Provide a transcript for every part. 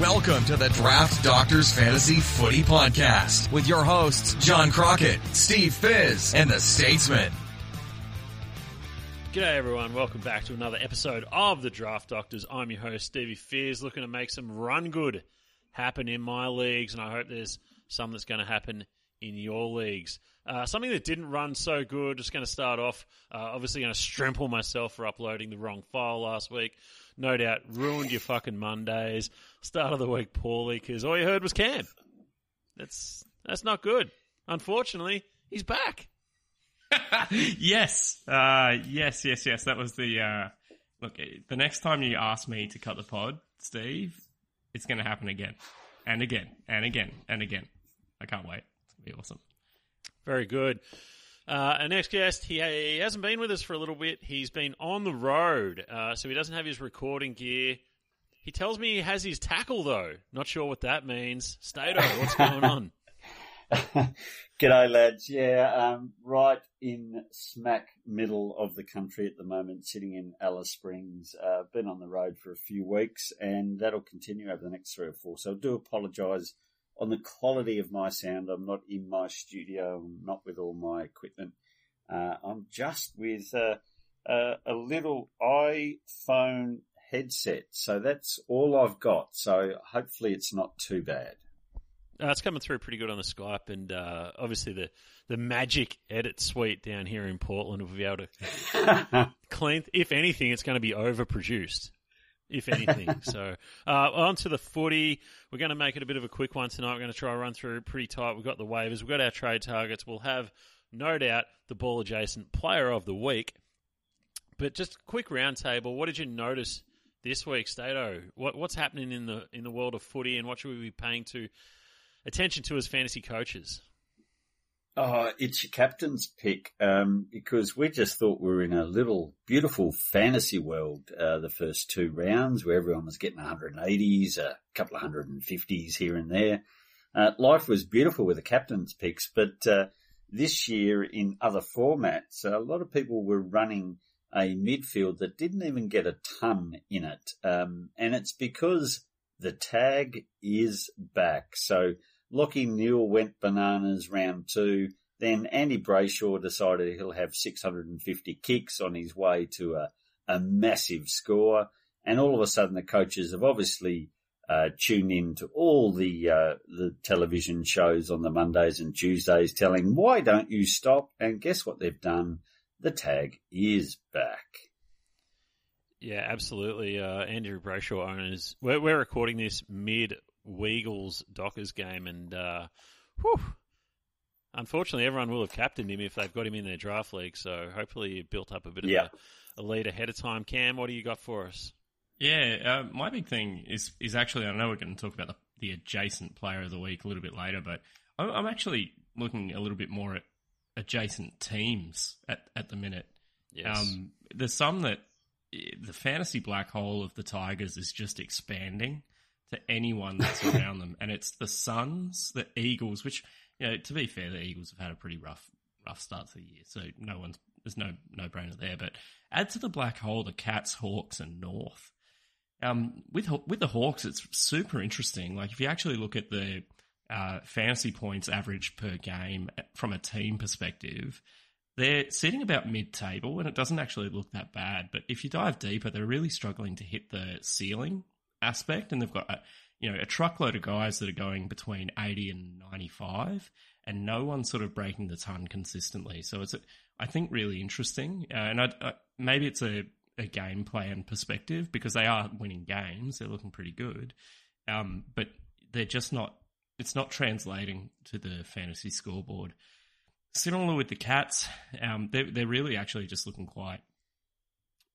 Welcome to the Draft Doctors Fantasy Footy Podcast with your hosts, John Crockett, Steve Fizz, and the Statesman. G'day everyone, welcome back to another episode of the Draft Doctors. I'm your host, Stevie Fears, looking to make some run good happen in my leagues, and I hope there's some that's going to happen in your leagues. Uh, something that didn't run so good, just going to start off, uh, obviously going to strimple myself for uploading the wrong file last week. No doubt ruined your fucking Mondays. Start of the week poorly because all you heard was Cam. That's, that's not good. Unfortunately, he's back. yes, uh, yes, yes, yes. That was the uh, look. The next time you ask me to cut the pod, Steve, it's going to happen again, and again, and again, and again. I can't wait. It's going to be awesome. Very good. Uh, our next guest, he, he hasn't been with us for a little bit. He's been on the road, uh, so he doesn't have his recording gear. He tells me he has his tackle though. Not sure what that means. Stato, what's going on? G'day, lads. Yeah, um, right in smack middle of the country at the moment, sitting in Alice Springs. Uh, been on the road for a few weeks, and that'll continue over the next three or four. So I do apologise on the quality of my sound. I'm not in my studio. I'm not with all my equipment. Uh, I'm just with uh, uh, a little iPhone headset. So that's all I've got. So hopefully it's not too bad. Uh, it's coming through pretty good on the Skype, and uh, obviously the the magic edit suite down here in Portland will be able to clean. If anything, it's going to be overproduced. If anything, so uh, on to the footy. We're going to make it a bit of a quick one tonight. We're going to try run through pretty tight. We've got the waivers. We've got our trade targets. We'll have no doubt the ball adjacent player of the week. But just a quick roundtable. What did you notice this week, Stato? What, what's happening in the in the world of footy, and what should we be paying to attention to as fantasy coaches? Oh, it's your captain's pick um, because we just thought we were in a little beautiful fantasy world uh, the first two rounds where everyone was getting 180s, a couple of 150s here and there. Uh, life was beautiful with the captain's picks, but uh, this year in other formats, a lot of people were running a midfield that didn't even get a ton in it. Um, and it's because the tag is back. So Lachie Neale went bananas round two. Then Andy Brayshaw decided he'll have 650 kicks on his way to a, a massive score. And all of a sudden the coaches have obviously uh, tuned in to all the uh, the television shows on the Mondays and Tuesdays telling, why don't you stop? And guess what they've done? The tag is back. Yeah, absolutely. Uh, Andrew Brayshaw owners. We're, we're recording this mid Weagles Dockers game, and uh, whew, unfortunately, everyone will have captained him if they've got him in their draft league. So hopefully, you built up a bit of a, a lead ahead of time. Cam, what do you got for us? Yeah, uh, my big thing is is actually I know we're going to talk about the, the adjacent player of the week a little bit later, but I'm, I'm actually looking a little bit more at adjacent teams at, at the minute. Yes. Um, there's some that the fantasy black hole of the Tigers is just expanding to anyone that's around them, and it's the Suns, the Eagles, which you know to be fair, the Eagles have had a pretty rough rough start to the year, so no one's there's no no brainer there. But add to the black hole the Cats, Hawks, and North. Um, with with the Hawks, it's super interesting. Like if you actually look at the uh, fantasy points average per game from a team perspective, they're sitting about mid-table, and it doesn't actually look that bad. But if you dive deeper, they're really struggling to hit the ceiling aspect, and they've got a, you know a truckload of guys that are going between eighty and ninety-five, and no one's sort of breaking the ton consistently. So it's I think really interesting, uh, and I, I, maybe it's a a game plan perspective because they are winning games. They're looking pretty good. Um, but they're just not, it's not translating to the fantasy scoreboard. Similar with the Cats, um, they're, they're really actually just looking quite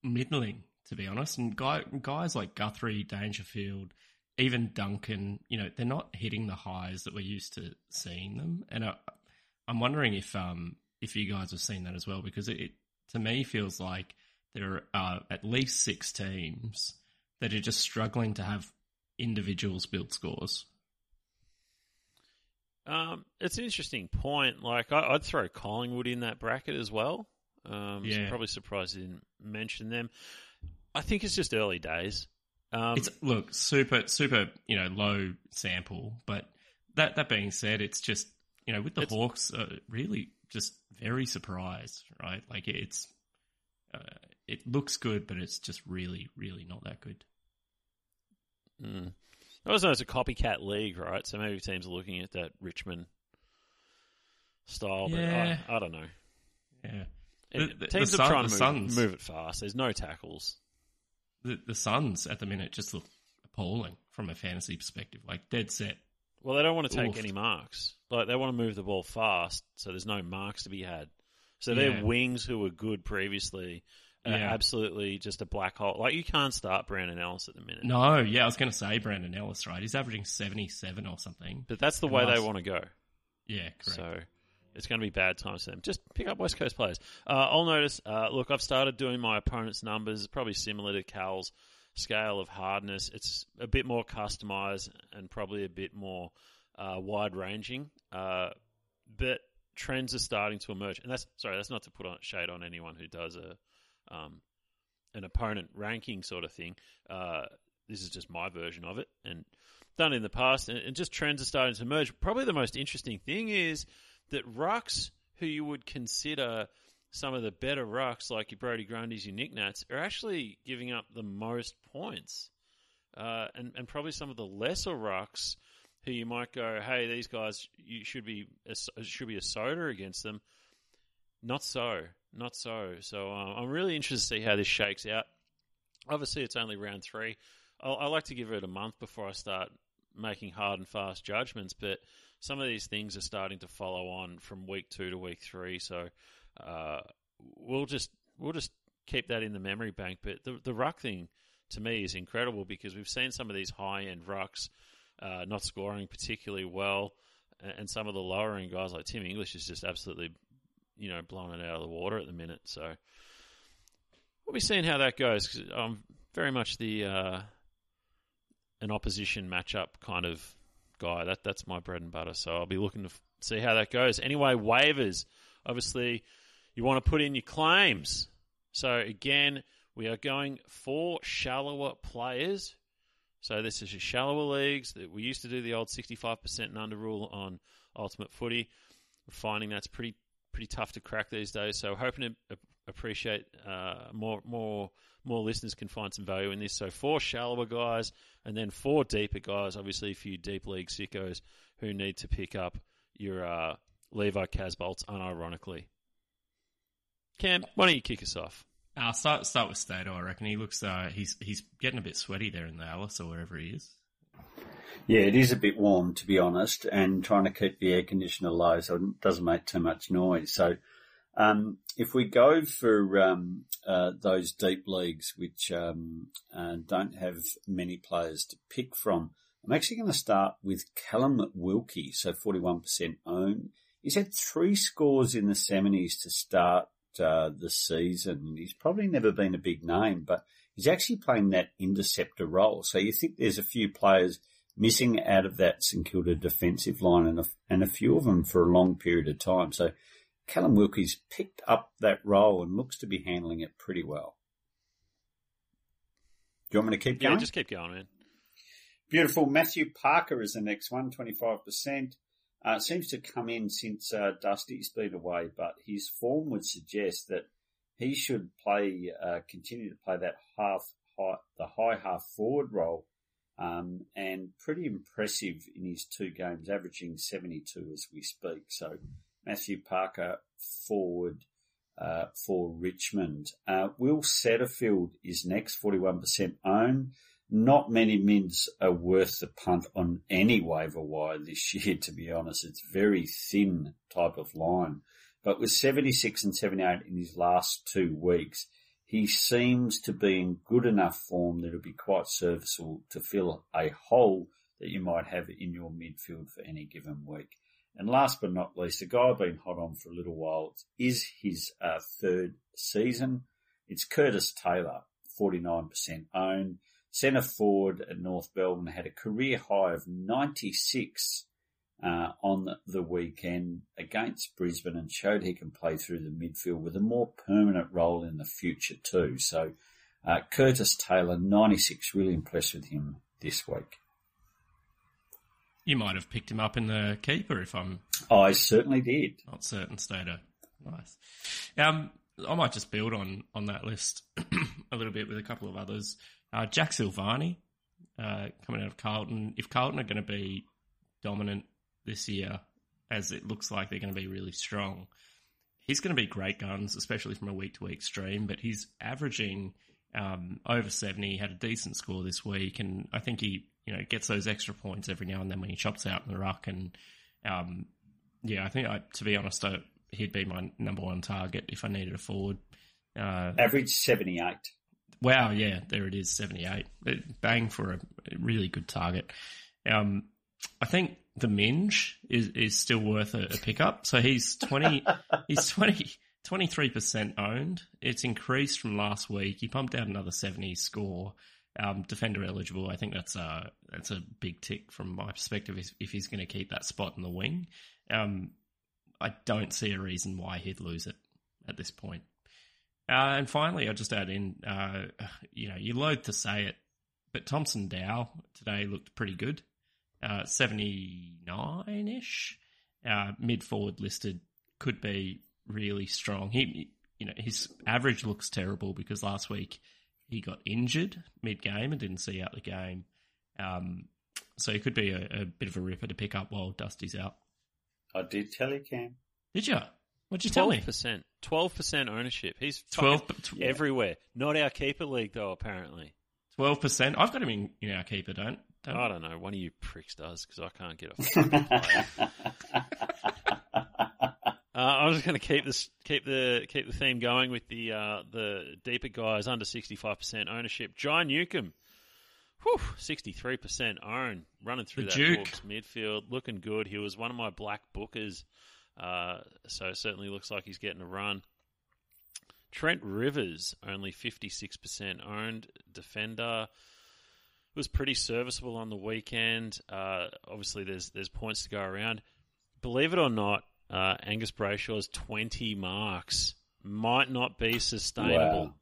middling, to be honest. And guy, guys like Guthrie, Dangerfield, even Duncan, you know, they're not hitting the highs that we're used to seeing them. And I, I'm wondering if, um, if you guys have seen that as well, because it, it to me feels like there are at least six teams that are just struggling to have individuals build scores. Um, it's an interesting point. Like I, would throw Collingwood in that bracket as well. Um, so I'm probably surprised you didn't mention them. I think it's just early days. Um, It's look super super you know low sample, but that that being said, it's just you know with the Hawks, uh, really just very surprised, right? Like it's uh, it looks good, but it's just really really not that good. mm. I also know it's a copycat league, right? So maybe teams are looking at that Richmond style, but Yeah. I, I don't know. Yeah, The- the- teams the are Sun- trying to move, move it fast. There's no tackles. The the Suns at the minute just look appalling from a fantasy perspective, like dead set. Well, they don't want to take Oof. any marks. Like they want to move the ball fast, so there's no marks to be had. So their Yeah. wings, who were good previously, are Yeah. absolutely just a black hole. Like you can't start Brandon Ellis at the minute. No, yeah, I was going to say Brandon Ellis, right? He's averaging seventy seven or something. But that's the And way they want to go. Yeah, correct. So it's going to be bad times for them. Just pick up West Coast players. Uh, I'll notice. Uh, look, I've started doing my opponent's numbers. Probably similar to Cal's scale of hardness. It's a bit more customized and probably a bit more uh, wide ranging. Uh, but trends are starting to emerge, and that's sorry. That's not to put on shade on anyone who does a um, an opponent ranking sort of thing. Uh, this is just my version of it, and done in the past, and, and just trends are starting to emerge. Probably the most interesting thing is that rucks who you would consider some of the better rucks, like your Brodie Grundys, your Nick Nats, are actually giving up the most points. Uh, and, and probably some of the lesser rucks who you might go, hey, these guys, you should be a, should be a soda against them. Not so, not so. So um, I'm really interested to see how this shakes out. Obviously, it's only round three. I, I like to give it a month before I start making hard and fast judgments, but some of these things are starting to follow on from week two to week three. So uh, we'll just we'll just keep that in the memory bank. But the the ruck thing to me is incredible because we've seen some of these high end rucks uh, not scoring particularly well, and, some of the lower end guys like Tim English is just absolutely you know blowing it out of the water at the minute. So we'll be seeing how that goes. I'm very much the uh, an opposition matchup kind of guy. That that's my bread and butter. So I'll be looking to f- see how that goes. Anyway, waivers. Obviously, you want to put in your claims. So again, we are going for shallower players. So this is your shallower leagues that we used to do the old 65% and under rule on Ultimate Footy. We're finding that's pretty pretty tough to crack these days. So hoping to a- appreciate uh, more more more listeners can find some value in this. So four shallower guys and then four deeper guys. Obviously, a few deep league sickos who need to pick up your uh, Levi Casboults unironically. Cam, why don't you kick us off? I'll start start with Stato. I reckon he looks uh, he's he's getting a bit sweaty there in the Alice or wherever he is. Yeah, it is a bit warm to be honest, and trying to keep the air conditioner low so it doesn't make too much noise. So, um, if we go for um, uh, those deep leagues which um, uh, don't have many players to pick from, I'm actually going to start with Callum Wilkie, so 41% owned. He's had three scores in the semis to start uh, the season. He's probably never been a big name, but he's actually playing that interceptor role. So you think there's a few players missing out of that St Kilda defensive line and a, and a few of them for a long period of time. So Callum Wilkie's picked up that role and looks to be handling it pretty well. Do you want me to keep going? Yeah, just keep going, man. Beautiful. Matthew Parker is the next one, 25%. Uh, seems to come in since uh, Dusty's been away, but his form would suggest that he should play, uh, continue to play that half, high, the high half forward role, um, and pretty impressive in his two games, averaging 72 as we speak. So Matthew Parker forward, uh, for Richmond. Uh, Will Setterfield is next, 41% owned not many mids are worth the punt on any waiver wire this year, to be honest. It's very thin type of line. But with 76 and 78 in his last two weeks, he seems to be in good enough form that it'll be quite serviceable to fill a hole that you might have in your midfield for any given week. And last but not least, a guy I've been hot on for a little while is his uh, third season. It's Curtis Taylor, 49% owned. Centre forward at North Melbourne had a career high of 96 uh, on the weekend against Brisbane and showed he can play through the midfield with a more permanent role in the future too. So Uh, Curtis Taylor, 96, really impressed with him this week. You might have picked him up in the keeper if I'm I certainly did. not certain, Stater. Nice. Um, I might just build on, on that list a little bit with a couple of others. Uh, Jack Silvagni, uh, coming out of Carlton. If Carlton are going to be dominant this year, as it looks like they're going to be really strong, he's going to be great guns, especially from a week to week stream. But he's averaging um, over seventy. He had a decent score this week, and I think he you know gets those extra points every now and then when he chops out in the ruck. And um, yeah, I think I, to be honest, I, he'd be my number one target if I needed a forward. Uh, Average 78. Wow, yeah, there it is, 78. It- Bang for a really good target. Um, I think the Minge is, is still worth a, a pickup. So he's 20, he's 20, 23% owned. It's increased from last week. He pumped out another 70 score. Um, defender eligible. I think that's a, that's a big tick from my perspective if, he's going to keep that spot in the wing. Um, I don't see a reason why he'd lose it at this point. Uh, and finally, I'll just add in, uh, you know, you're loath to say it, but Thomson Dow today looked pretty good. Uh, 79 ish. Uh, mid forward listed could be really strong. He, you know, his average looks terrible because last week he got injured mid game and didn't see out the game. Um, so he could be a, a bit of a ripper to pick up while Dusty's out. I did tell you, Cam. Did you? What'd you tell me? Twelve percent. Twelve percent ownership. He's 12 12 everywhere. Not our keeper league though. Apparently, Twelve percent. I've got him in, in our keeper. Don't. don't I don't know. One of you pricks does because I can't get a fucking player. Uh, I was going to keep this, keep the keep the theme going with the uh, the deeper guys under sixty five percent ownership. John Newcombe, sixty three percent own, running through The that Duke. Hawks midfield, looking good. He was one of my black bookers, uh, so it certainly looks like he's getting a run. Trent Rivers, only fifty six percent owned defender, was pretty serviceable on the weekend. Uh, obviously, there's there's points to go around. Believe it or not, uh, Angus Brayshaw's 20 marks might not be sustainable. Wow.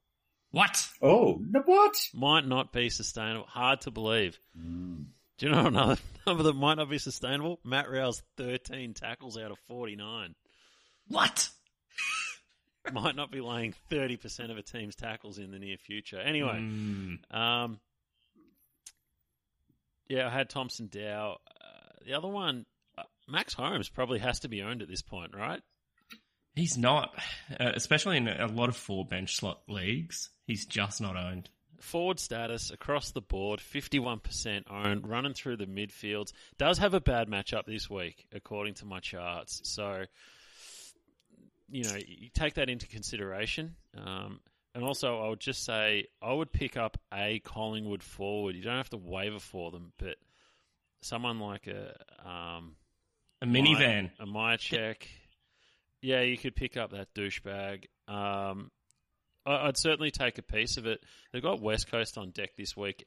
What? Oh, no, what? Might not be sustainable. Hard to believe. Mm. Do you know another number that might not be sustainable? Matt Rowell's 13 tackles out of 49. What? might not be laying 30% of a team's tackles in the near future. Anyway, Mm, Um, yeah, I had Thomson Dow. Uh, the other one, Max Holmes probably has to be owned at this point, right? he's not, uh, especially in a lot of four bench slot leagues. He's just not owned. Forward status across the board, 51% owned, running through the midfields. Does have a bad matchup this week, according to my charts. So, you know, you take that into consideration. Um, and also, I would just say I would pick up a Collingwood forward. You don't have to waiver for them, but someone like a um, A minivan. a my check. Yeah, you could pick up that douchebag. Um, I- I'd certainly take a piece of it. They've got West Coast on deck this week.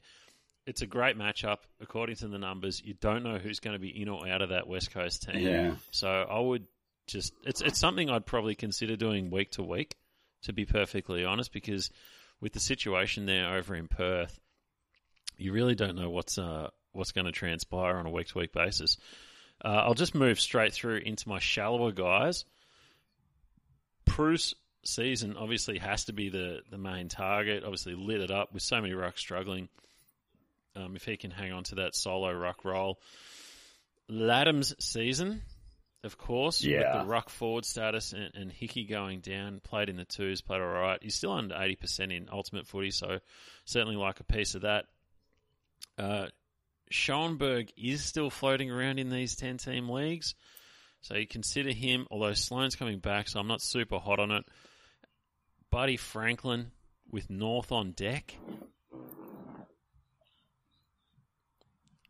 It's a great matchup, according to the numbers. You don't know who's going to be in or out of that West Coast team. Yeah. So I would just it's it's something I'd probably consider doing week to week, to be perfectly honest, because with the situation there over in Perth, you really don't know what's uh, what's going to transpire on a week to week basis. Uh, I'll just move straight through into my shallower guys. Bruce season obviously has to be the, the main target. Obviously lit it up with so many rucks struggling. Um, if he can hang on to that solo ruck role, Ladhams season, of course, Yeah. with the ruck forward status and, and Hickey going down, played in the twos, played all right. He's still under eighty percent in ultimate footy, so certainly like a piece of that. Uh, Schoenberg is still floating around in these 10 team leagues. So you consider him, although Sloane's coming back, so I'm not super hot on it. Buddy Franklin with North on deck.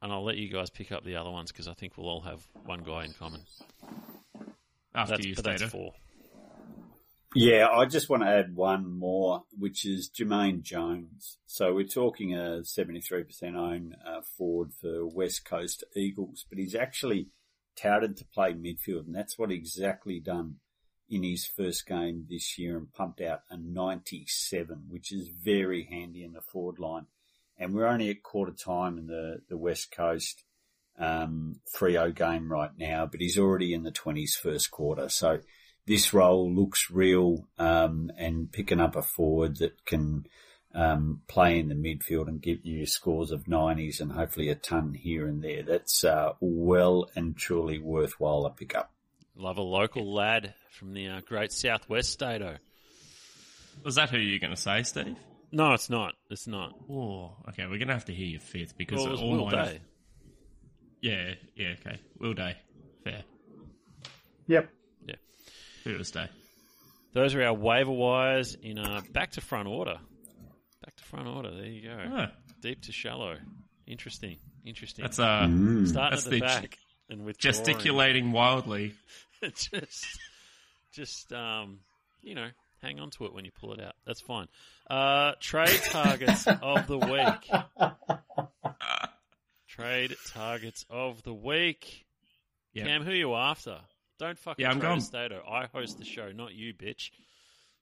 And I'll let you guys pick up the other ones because I think we'll all have one guy in common. After That's, you, but that's four. Yeah, I just want to add one more, which is Jermaine Jones. So we're talking a 73% own uh, forward for West Coast Eagles, but he's actually touted to play midfield, and that's what exactly done in his first game this year and pumped out a 97, which is very handy in the forward line. And we're only at quarter time in the, the West Coast um, 3-0 game right now, but he's already in the 20s first quarter. So this role looks real, um, and picking up a forward that can, um, play in the midfield and give you scores of 90s and hopefully a ton here and there. That's, uh, well and truly worthwhile a pickup. Love a local lad from the uh, great southwest stato. Was that who you're going to say, Steve? No, it's not. It's not. Oh, okay. We're going to have to hear your fifth because Well, it was all Will mine- Day. Yeah, yeah, okay. Will Day. Fair. Yep. Fearless Day. Those are our waiver wires in uh, back to front order. Back to front order. There you go. Ah, Deep to shallow. Interesting. Interesting. that's uh, Mm. Starting that's at the, the back and withdrawing. gesticulating wildly. just, just um, you know, hang on to it when you pull it out. That's fine. Uh, trade targets of the week. Trade targets of the week. Yep. Cam, who are you after? Don't fucking Yeah, I'm trade going- a Stato. I host the show, not you, bitch.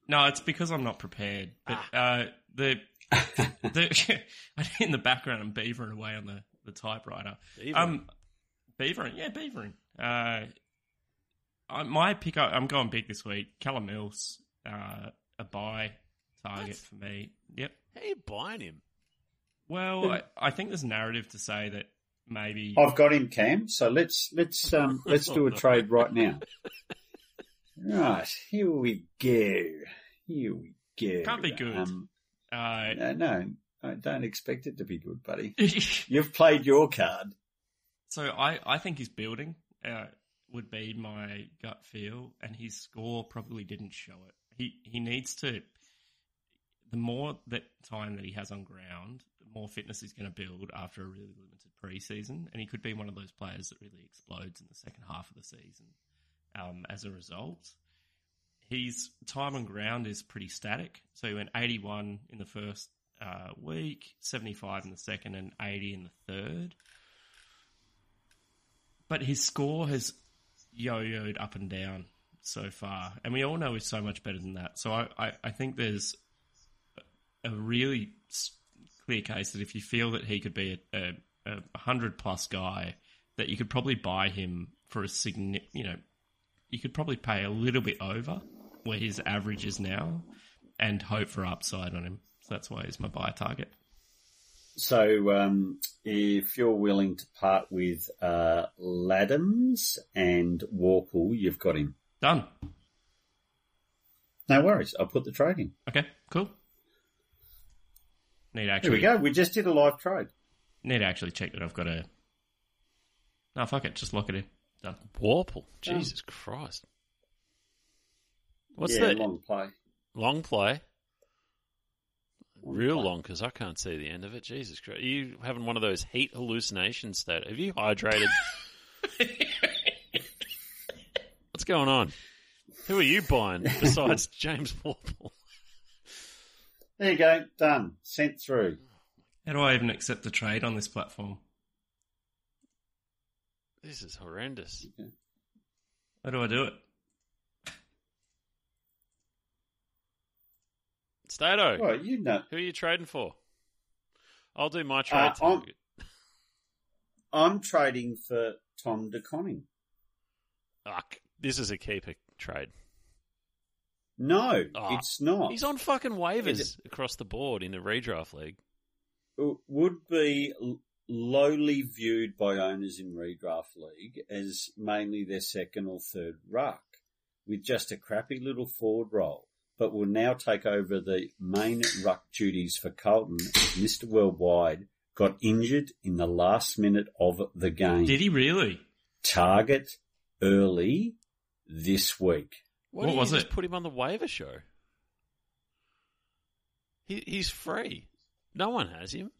No, it's because I'm not prepared. But Ah. uh, the the in the background, I'm beavering away on the, the typewriter. Beavering. Um, beavering, yeah, beavering. Uh, I, my pick, I'm going big this week. Callum Mills, uh, a buy target What? for me. Yep. How are you buying him? Well, I, I think there's narrative to say that maybe I've got him, Cam. So let's let's um let's do a trade right now. Right here we go. Here we go. Can't be good. Um, uh, no, no, I don't expect it to be good, buddy. You've played your card. So I, I think his building uh, would be my gut feel, and his score probably didn't show it. He he needs to. The more that time that he has on ground, more fitness he's going to build after a really limited preseason, and he could be one of those players that really explodes in the second half of the season. Um, as a result, his time on ground is pretty static. So he went 81 in the first uh, week, 75 in the second, and 80 in the third but his score has yo-yoed up and down so far, and we all know he's so much better than that. So I, I, I think there's a really clear case that if you feel that he could be a, a, a hundred plus guy, that you could probably buy him for a significant, you know, you could probably pay a little bit over where his average is now, and hope for upside on him. So that's why he's my buy target. So um, if you're willing to part with uh, Ladhams and Worpel, you've got him. Done. No worries. I'll put the trade in. Okay, cool. Need to Here actually we go. We just did a live trade. Need to actually check that I've got a. No, fuck it. Just lock it in. Done. Worpel. Jesus Christ. What's yeah, the long play. long play? Long Real play. long because I can't see the end of it. Jesus Christ. Are you having one of those heat hallucinations state? Have you hydrated? What's going on? Who are you buying besides James Worpel? There you go. Done. Sent through. How do I even accept a trade on this platform? This is horrendous. How do I do it? Stato, Well, you know. who are you trading for? I'll do my trade Uh, I'm- I'm trading for Tom De Koning. Fuck. This is a keeper trade. No, Ah, it's not. He's on fucking waivers Is It would be lowly viewed by owners in redraft league as mainly their second or third ruck, with just a crappy little forward role, but will now take over the main ruck duties for Carlton as Mr. Worldwide got injured in the last minute of the game. Did he really? Target early this week. Why What was you just it? put him on the waiver show? He, he's free. No one has him.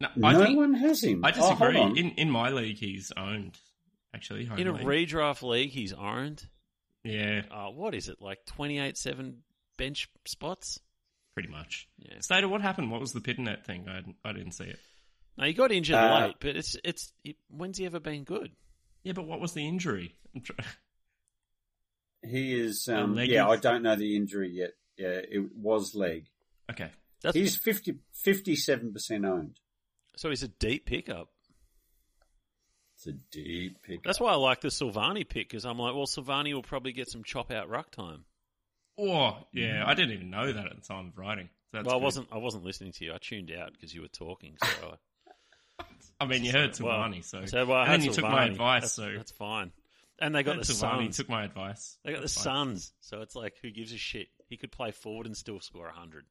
No, I no think one has him. I Oh, disagree. on. in in my league, he's owned. Actually, home In a league. redraft league, he's owned. yeah, Uh, what is it, like 28 7 bench spots? pretty much. Yeah. Stater, what happened? What was the Pittonet thing? I I didn't see it. No, he got injured Uh, late, but it's it's he, when's he ever been good? Yeah, but what was the injury? I'm tr- He is. Um, leg yeah, I don't know the injury yet. Yeah, it was leg. Okay. That's, He's 50, 57% owned. so he's a deep pickup. It's a deep pick. That's why I like the Silvagni pick because I'm like, well, Silvagni will probably get some chop out ruck time. Oh, yeah. I didn't even know that at the time of writing. That's well, I good. wasn't. I wasn't listening to you. I tuned out because you were talking. So I mean, you heard well, Silvagni, so. Well, I and had then you took my advice, That's, so. that's fine. And they got the Suns. took my advice. They got the fine. Suns. So it's like, who gives a shit? He could play forward and still score hundred.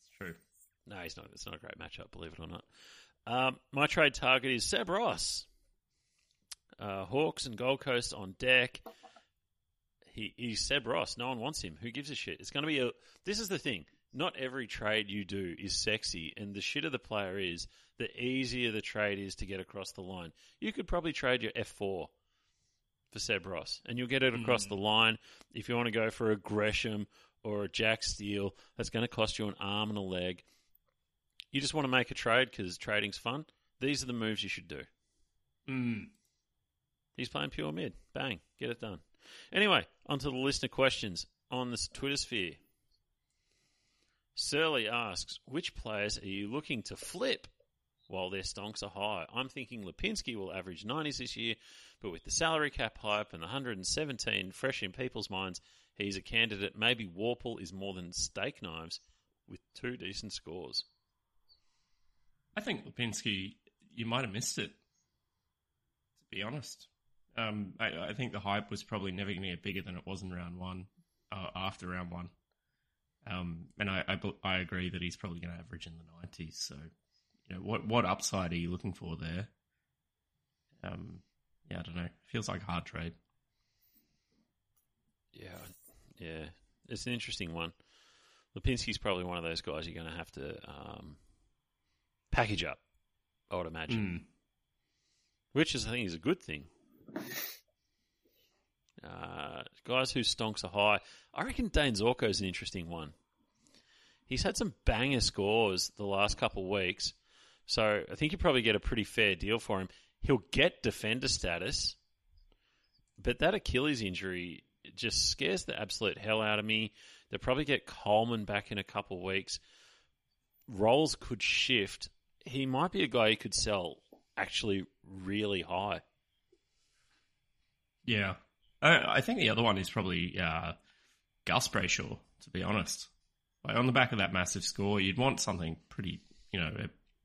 It's true. No, he's not. It's not a great matchup, believe it or not. Um, my trade target is Seb Ross. Uh, Hawks and Gold Coast on deck. He, he's Seb Ross. No one wants him. Who gives a shit? It's going to be a. This is the thing. Not every trade you do is sexy, and the shitter the player is, the easier the trade is to get across the line. You could probably trade your F four for Seb Ross, and you'll get it across the line. If you want to go for a Gresham or a Jack Steele, that's going to cost you an arm and a leg. You just want to make a trade because trading's fun. These are the moves you should do. Mm. He's playing pure mid. Bang, get it done. Anyway, on to the listener questions on the Twitter sphere. Surly asks, which players are you looking to flip while their stonks are high? I'm thinking Lipinski will average 90s this year, but with the salary cap hype and the 117 fresh in people's minds, he's a candidate. Maybe Worpel is more than steak knives with two decent scores. I think Lipinski, you might have missed it, to be honest. Um, I, I think the hype was probably never going to get bigger than it was in round one, uh, after round one. Um, and I, I, I agree that he's probably going to average in the 90s. So, you know, what, what upside are you looking for there? Um, yeah, I don't know. Feels like a hard trade. Yeah, yeah, it's an interesting one. Lipinski's probably one of those guys you're going to have to um, package up. I would imagine, Mm. which is I think is a good thing. Uh, guys whose stonks are high, I reckon Dayne Zorko's an interesting one. He's had some banger scores the last couple of weeks, so I think you probably get a pretty fair deal for him. He'll get defender status, but that Achilles injury just scares the absolute hell out of me. They'll probably get Coleman back in a couple of weeks. Roles could shift. He might be a guy you could sell actually really high. Yeah. I, I think the other one is probably uh, Gus Brayshaw, to be honest. Like on the back of that massive score, you'd want something pretty, you know,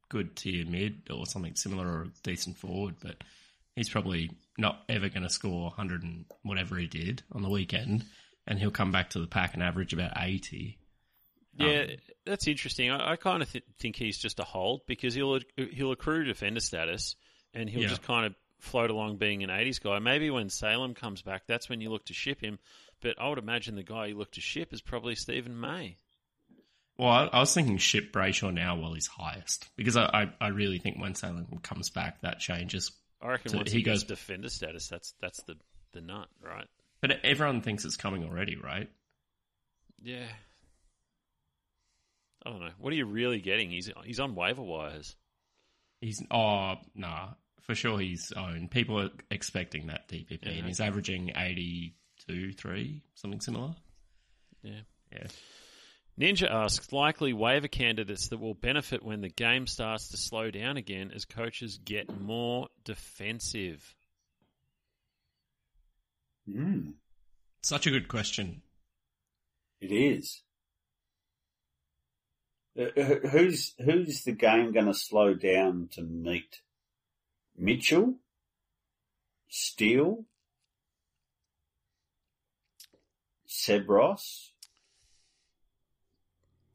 good tier mid or something similar or a decent forward, but he's probably not ever going to score 100 and whatever he did on the weekend, and he'll come back to the pack and average about 80. Yeah, um, that's interesting. I, I kind of th- think he's just a hold because he'll he'll accrue defender status and he'll Yeah. just kind of float along being an 80s guy. Maybe when Salem comes back, that's when you look to ship him. But I would imagine the guy you look to ship is probably Steven May. Well, I, I was thinking ship Brayshaw now while he's highest because I, I, I really think when Salem comes back, that changes. I reckon So once he he, goes- defender status, that's that's the the nut, right? But everyone thinks it's coming already, right? Yeah. I don't know. What are you really getting? He's he's on waiver wires. He's oh nah for sure he's owned. People are expecting that DPP, Yeah, and he's averaging eighty two three something similar. Yeah. Yeah, Ninja asks likely waiver candidates that will benefit when the game starts to slow down again as coaches get more defensive. Mm, such a good question. it is. Uh, who's who's the game going to slow down to meet? Mitchell, Steele, Seb Ross,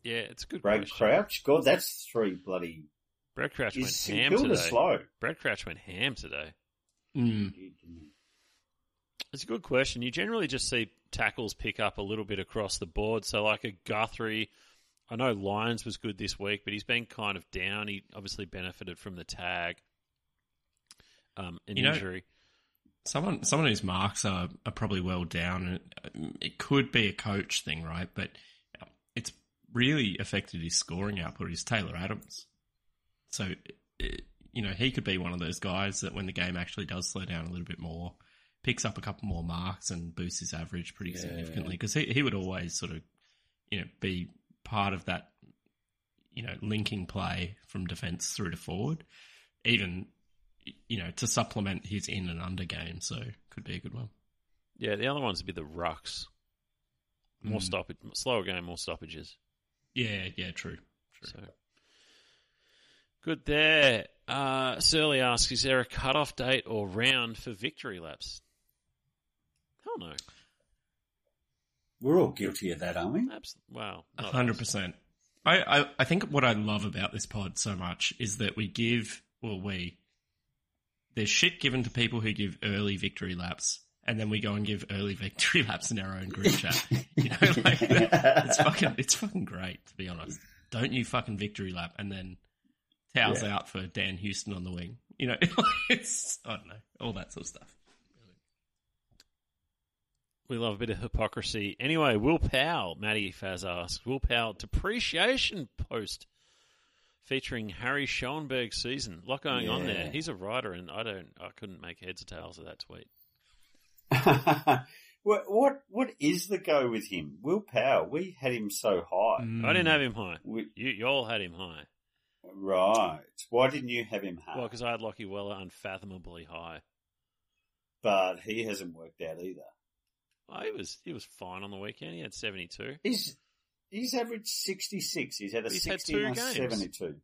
Yeah, it's a good Brad question. Crouch. God, that's three bloody. Brad Crouch went Is ham today. slow? Brad Crouch went ham today. Mm. It's a good question. You generally just see tackles pick up a little bit across the board. So, like a Guthrie, I know Lyons was good this week, but he's been kind of down. He obviously benefited from the tag, um, an You know- injury. Someone someone whose marks are, are probably well down. and It could be a coach thing, right? But it's really affected his scoring output. Is Taylor Adams? So you know he could be one of those guys that when the game actually does slow down a little bit more, picks up a couple more marks and boosts his average pretty Yeah. significantly because he, he would always sort of, you know, be part of that, you know, linking play from defence through to forward, even, you know, to supplement his in and under game. So could be a good one. Yeah, the other ones would be the rucks. More Mm. stoppage, slower game, more stoppages. Yeah, yeah, true. True. So good there. Uh, Surly asks, is there a cutoff date or round for victory laps? Hell no. We're all guilty of that, aren't we? Abs- wow. Hundred us. percent. I, I I think what I love about this pod so much is that we give well we there's shit given to people who give early victory laps, and then we go and give early victory laps in our own group chat. You know, like it's fucking it's fucking great to be honest. Don't you fucking victory lap and then towels Yeah. out for Dan Houston on the wing. You know, it's I don't know all that sort of stuff. We love a bit of hypocrisy. Anyway, Will Powell, Matty Faz asks, Will Powell depreciation post featuring Harry Schoenberg's season. A lot going on there. He's a writer, and I don't, I couldn't make heads or tails of that tweet. what what what is the go with him? Will Power, we had him so high. Mm. I didn't have him high. We, You, you all had him high. right. Why didn't you have him high? Well, because I had Lachie Weller unfathomably high. but he hasn't worked out either. Oh, he was, he was fine on the weekend. He had seventy two. He's he's averaged sixty six. He's had a He's had and seventy two.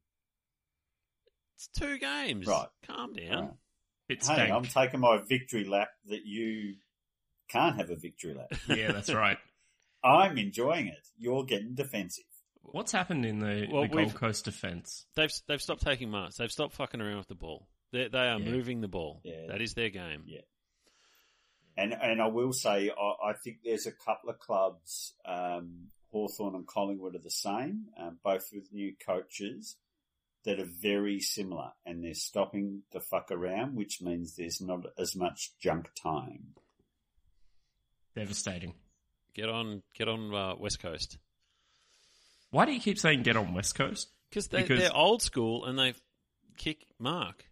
It's two games. Right. Calm down. Right. It's Hey, stank. I'm taking my victory lap that you can't have a victory lap. yeah, that's right. I'm enjoying it. You're getting defensive. What's happened in the, Well, the Gold Coast defence? They've they've stopped taking marks. They've stopped fucking around with the ball. They they are Yeah. moving the ball. Yeah. That is their game. Yeah. And and I will say I, I think there's a couple of clubs, um, Hawthorn and Collingwood are the same, um, both with new coaches that are very similar, and they're stopping the fuck around, which means there's not as much junk time. Devastating. Get on get on uh, West Coast Why do you keep saying get on West Coast? because they Because- they're old school and they kick mark.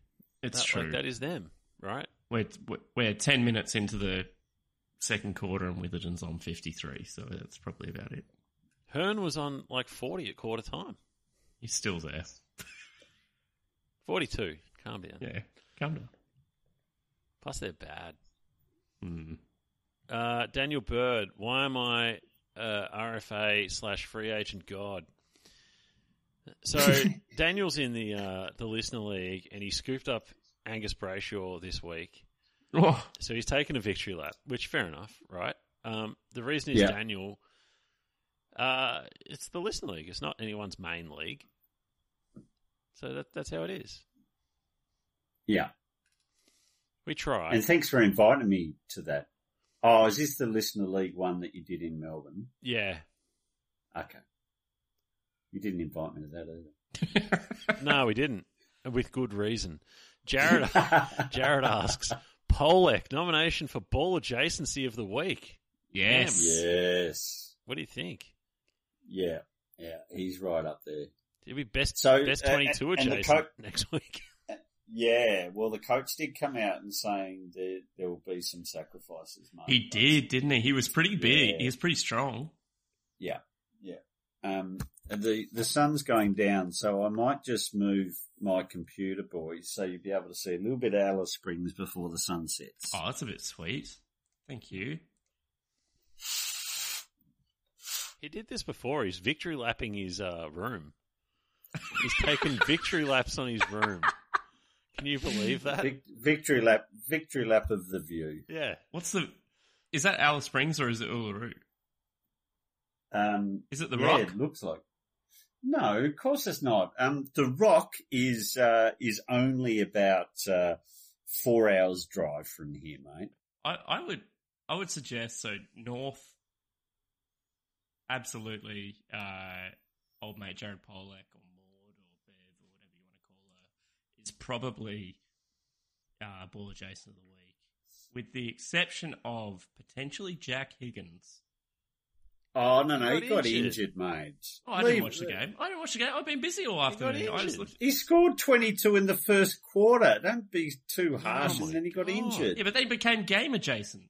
It's That- true. Like, that is them, right? we're, we're 10 minutes into the second quarter and Witherden's on 53, so that's probably about it. Hearn was on like forty at quarter time. He's still there. Forty two. Calm down. Yeah, calm down. Plus they're bad. Hmm. Uh, Daniel Bird, why am I uh, RFA slash free agent god? So Daniel's in the uh, the listener league, and he scooped up Angus Brayshaw this week. Oh, So he's taken a victory lap, which fair enough, right? Um, the reason is Yeah. Daniel. Uh, it's the listener league. It's not anyone's main league. So that, that's how it is. Yeah. We try. And thanks for inviting me to that. Oh, is this the Listener League one that you did in Melbourne? yeah. Okay. You didn't invite me to that either. No, we didn't. With good reason. Jared Jared asks, Polec, nomination for ball adjacency of the week. yes. yes. What do you think? Yeah. Yeah. He's right up there. It'll be best So, best uh, twenty two and- and adjacent co- next week. Yeah. Well, the coach did come out and saying that there will be some sacrifices made. He did, didn't he? He was pretty big. Yeah. He was pretty strong. Yeah. Yeah. Um, the, the sun's going down, so I might just move my computer, boys, so you'll be able to see a little bit of Alice Springs before the sun sets. Oh, that's a bit sweet. Thank you. He did this before. He's victory lapping his uh, room. He's taken victory laps on his room. Can you believe that? Vic- victory lap, victory lap of the view. Yeah. What's the. Is that Alice Springs or is it Uluru? Um, Is it the yeah, Rock? It looks like. No, of course it's not. Um, the Rock is uh, is only about uh, four hours drive from here, mate. I, I would I would suggest so north absolutely uh old mate Jared Polec or Maud or Bev or whatever you want to call her is probably uh ball adjacent of the week. With the exception of potentially Jack Higgins. Oh no, no, He he got got injured. injured, mate. Oh, I didn't Leave- watch the game. I didn't watch the game. I've been busy all got afternoon. I just looked. He scored 22 in the first quarter. Don't be too harsh, Oh and then he got God. injured. Yeah, but they became game adjacent.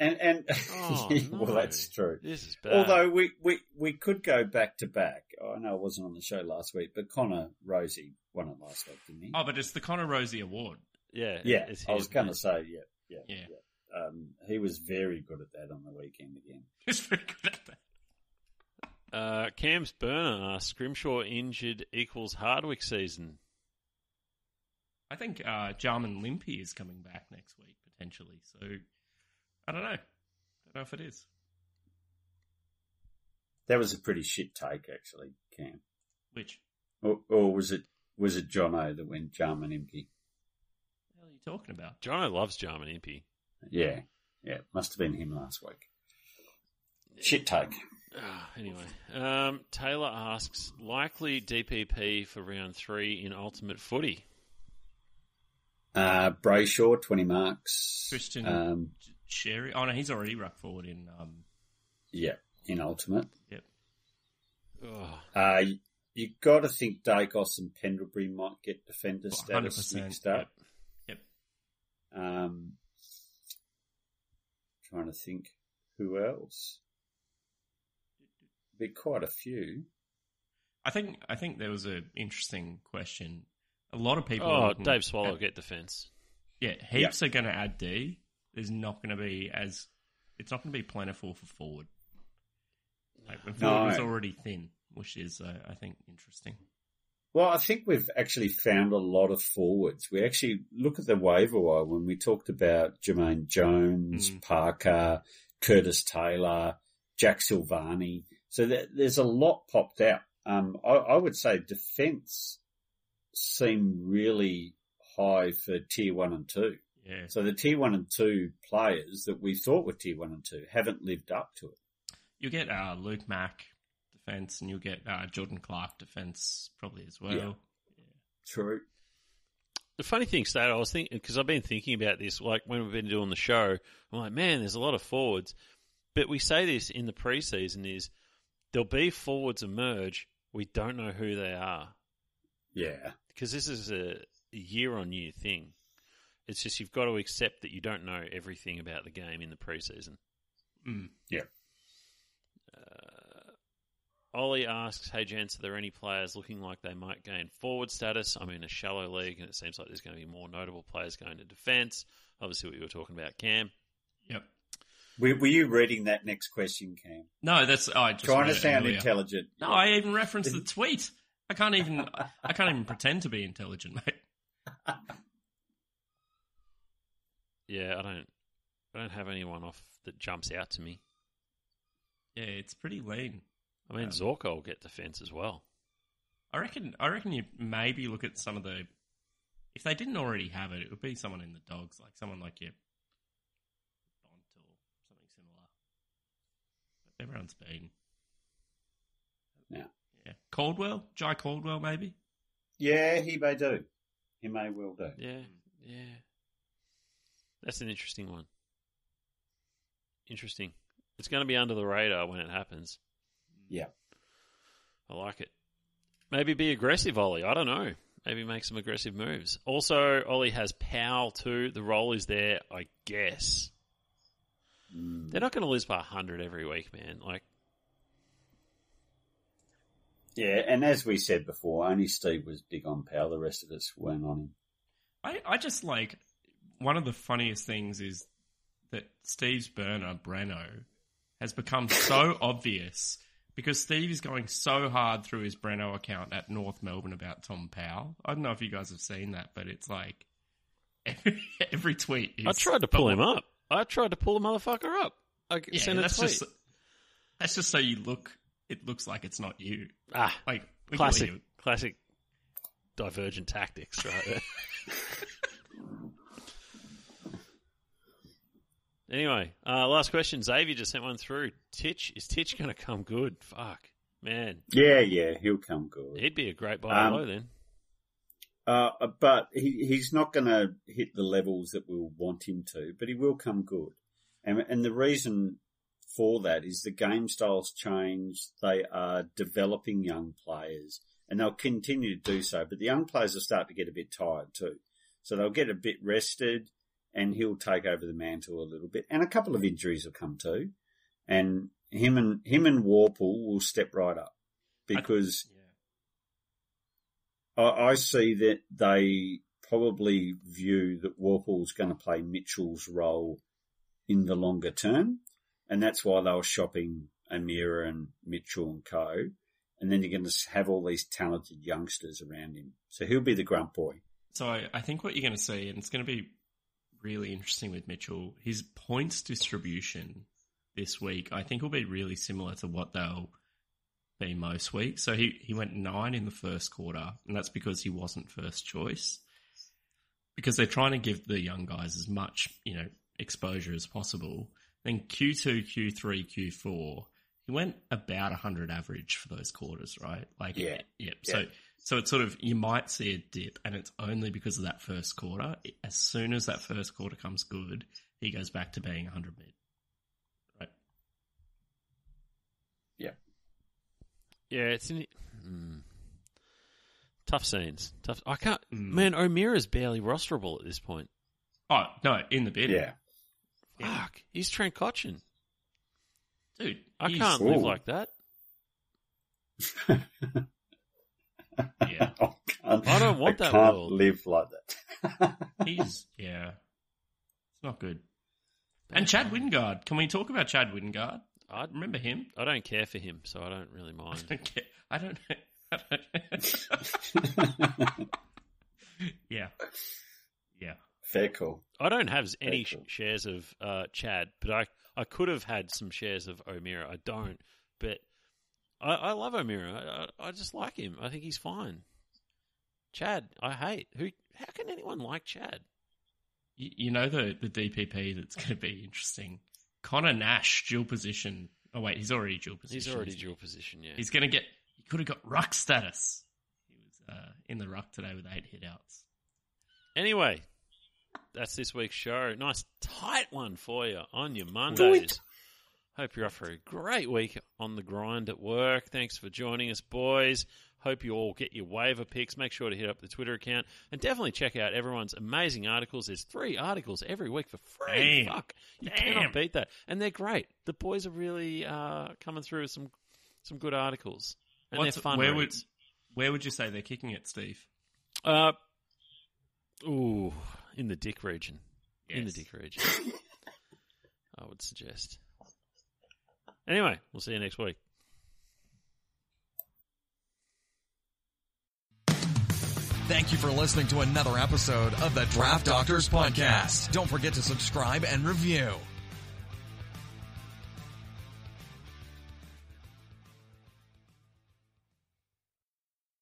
And and Oh, well, no. that's true. This is bad. Although we, we, we could go back to back. I know I wasn't on the show last week, but Connor Rozee won it last week, didn't he? Oh, but it's the Connor Rozee Award. yeah, yeah, it's I was going to say, yeah, yeah, Yeah. yeah. Um, he was very good at that on the weekend again. He's very good at that. Uh, Cam's burner asks, Scrimshaw injured equals Hardwick season. I think uh, Jarman Limpy is coming back next week potentially. So I don't know. I don't know if it is. That was a pretty shit take, actually, Cam. Which Or, or was it was it Jono that went Jarman Impey? the hell are you talking about? Jono loves Jarman Impey. Yeah, yeah, must have been him last week. Shit take. Ah, anyway, um, Taylor asks, likely DPP for round three in Ultimate Footy. Uh, Brayshaw, 20 marks. Christian Um, Sherry. Oh no, he's already ruck forward in. Um, yeah, in Ultimate. yep. Oh, Uh, you, you got to think Daicos and Pendlebury might get defender Hundred status percent. mixed up. Yep. Um, trying to think who else. Be quite a few. I think I think there was an interesting question. A lot of people. oh Dave Swallow at- get defence. Yeah, heaps are going to add D. There's not going to be as. It's not going to be plentiful for forward. Like, forward No. was already thin, which is uh, I think interesting. Well, I think we've actually found a lot of forwards. We actually look at the waiver wire when we talked about Jermaine Jones, Mm. Parker, Curtis Taylor, Jack Silvagni. So there, there's a lot popped out. Um, I, I would say defence seem really high for tier one and two. Yeah. So the tier one and two players that we thought were tier one and two haven't lived up to it. You'll get uh, Luke Mack defense, and you'll get uh, Jordan Clark defense probably as well. Yeah. True. The funny thing, State, I was thinking because I've been thinking about this. Like when we've been doing the show, I'm like, man, there's a lot of forwards. But we say this in the preseason: is there'll be forwards emerge. We don't know who they are Yeah. because this is a year-on-year thing. It's just you've got to accept that you don't know everything about the game in the preseason. Mm. Yeah. Ollie asks, "Hey gents, are there any players looking like they might gain forward status? I'm in a shallow league, and it seems like there's going to be more notable players going to defence. Obviously, what you were talking about, Cam. Yep. Were, were you reading that next question, Cam? No, that's I just Trying to sound earlier. intelligent. No, I even referenced the tweet. I can't even. I can't even pretend to be intelligent, mate. Yeah, I don't, I don't have anyone off that jumps out to me. Yeah, it's pretty lean. I mean, Um, Zorko will get defence as well. I reckon. I reckon you maybe look at some of the. If they didn't already have it, it would be someone in the dogs, like someone like your Bont or something similar. But everyone's been. Yeah. Yeah. Caldwell, Jai Caldwell, maybe. Yeah, he may do. He may well do. Yeah, yeah. That's an interesting one. Interesting. It's going to be under the radar when it happens. Yeah. I like it. Maybe be aggressive, Ollie. I don't know. Maybe make some aggressive moves. Also, Ollie has Powell too. The role is there, I guess. Mm. They're not going to lose by 100 every week, man. Like, Yeah, and as we said before, only Steve was big on Powell. The rest of us weren't on him. I, I just like one of the funniest things is that Steve's burner, Breno, has become so obvious because Steve is going so hard through his Breno account at North Melbourne about Tom Powell. I don't know if you guys have seen that, but it's like every, every tweet. Is, I tried to pull him up. I tried to pull the motherfucker up. I Yeah, sent a that's tweet. just that's just so you look. It looks like it's not you. ah, Like classic, classic divergent tactics, right anyway, uh, last question. Xavier just sent one through. Titch, is Titch going to come good? Fuck. Man, Yeah, yeah, he'll come good. he'd be a great buy Um, low then. Uh, but he, he's not going to hit the levels that we'll want him to, but he will come good. And, and the reason for that is the game styles change. They are developing young players and they'll continue to do so, but the young players will start to get a bit tired too. So they'll get a bit rested and he'll take over the mantle a little bit and a couple of injuries will come too. And him and, him and Worpel will step right up because I, I, I see that they probably view that Worpel's going to play Mitchell's role in the longer term. And that's why they were shopping O'Meara and Mitchell and co. And then you're going to have all these talented youngsters around him. So he'll be the grunt boy. So I, I think what you're going to see, and it's going to be really interesting with Mitchell, his points distribution this week, I think will be really similar to what they'll be most weeks. So he, he went nine in the first quarter, and that's because he wasn't first choice. Because they're trying to give the young guys as much, you know, exposure as possible. Then Q2, Q3, Q4, he went about 100 average for those quarters, right? Like, yeah. yeah. So, so it's sort of, you might see a dip and it's only because of that first quarter. As soon as that first quarter comes good, he goes back to being 100 mid. Right. Yeah. Yeah, it's in, mm, tough scenes. Tough. I can't. Mm. Man, O'Meara's barely rosterable at this point. Oh no, in the bid. Yeah. Fuck, he's Trent Cotchin. Dude, I can't live like that. Yeah. I, can't, I don't want I that can't world. live like that. He's, yeah. It's not good. And Chad Wingard. Can we talk about Chad Wingard? I Remember him? I don't care for him, so I don't really mind. Okay. I don't. I don't yeah. Yeah. Fair call. I don't have any cool. sh- shares of uh, Chad, but I, I could have had some shares of O'Meara. I don't, but I, I love O'Meara. I, I, just like him. I think he's fine. Chad, I hate. Who? How can anyone like Chad? You, you know the the DPP that's going to be interesting. Connor Nash dual position. Oh wait, he's already dual position. He's already dual position. Yeah. He's going to get. He could have got ruck status. He was uh, in the ruck today with eight hit outs. Anyway, that's this week's show. Nice tight one for you on your Mondays. Hope you're off for a great week on the grind at work. Thanks for joining us, boys. Hope you all get your waiver picks. Make sure to hit up the Twitter account and definitely check out everyone's amazing articles. There's three articles every week for free. Damn. Fuck, you Damn. cannot beat that, and they're great. The boys are really uh, coming through with some some good articles, and What's- they're fun where would reads. where would you say they're kicking it, Steve? Uh, ooh, in the dick region. In the dick region. I would suggest. Anyway, we'll see you next week. Thank you for listening to another episode of the Draft Doctors Podcast. Don't forget to subscribe and review.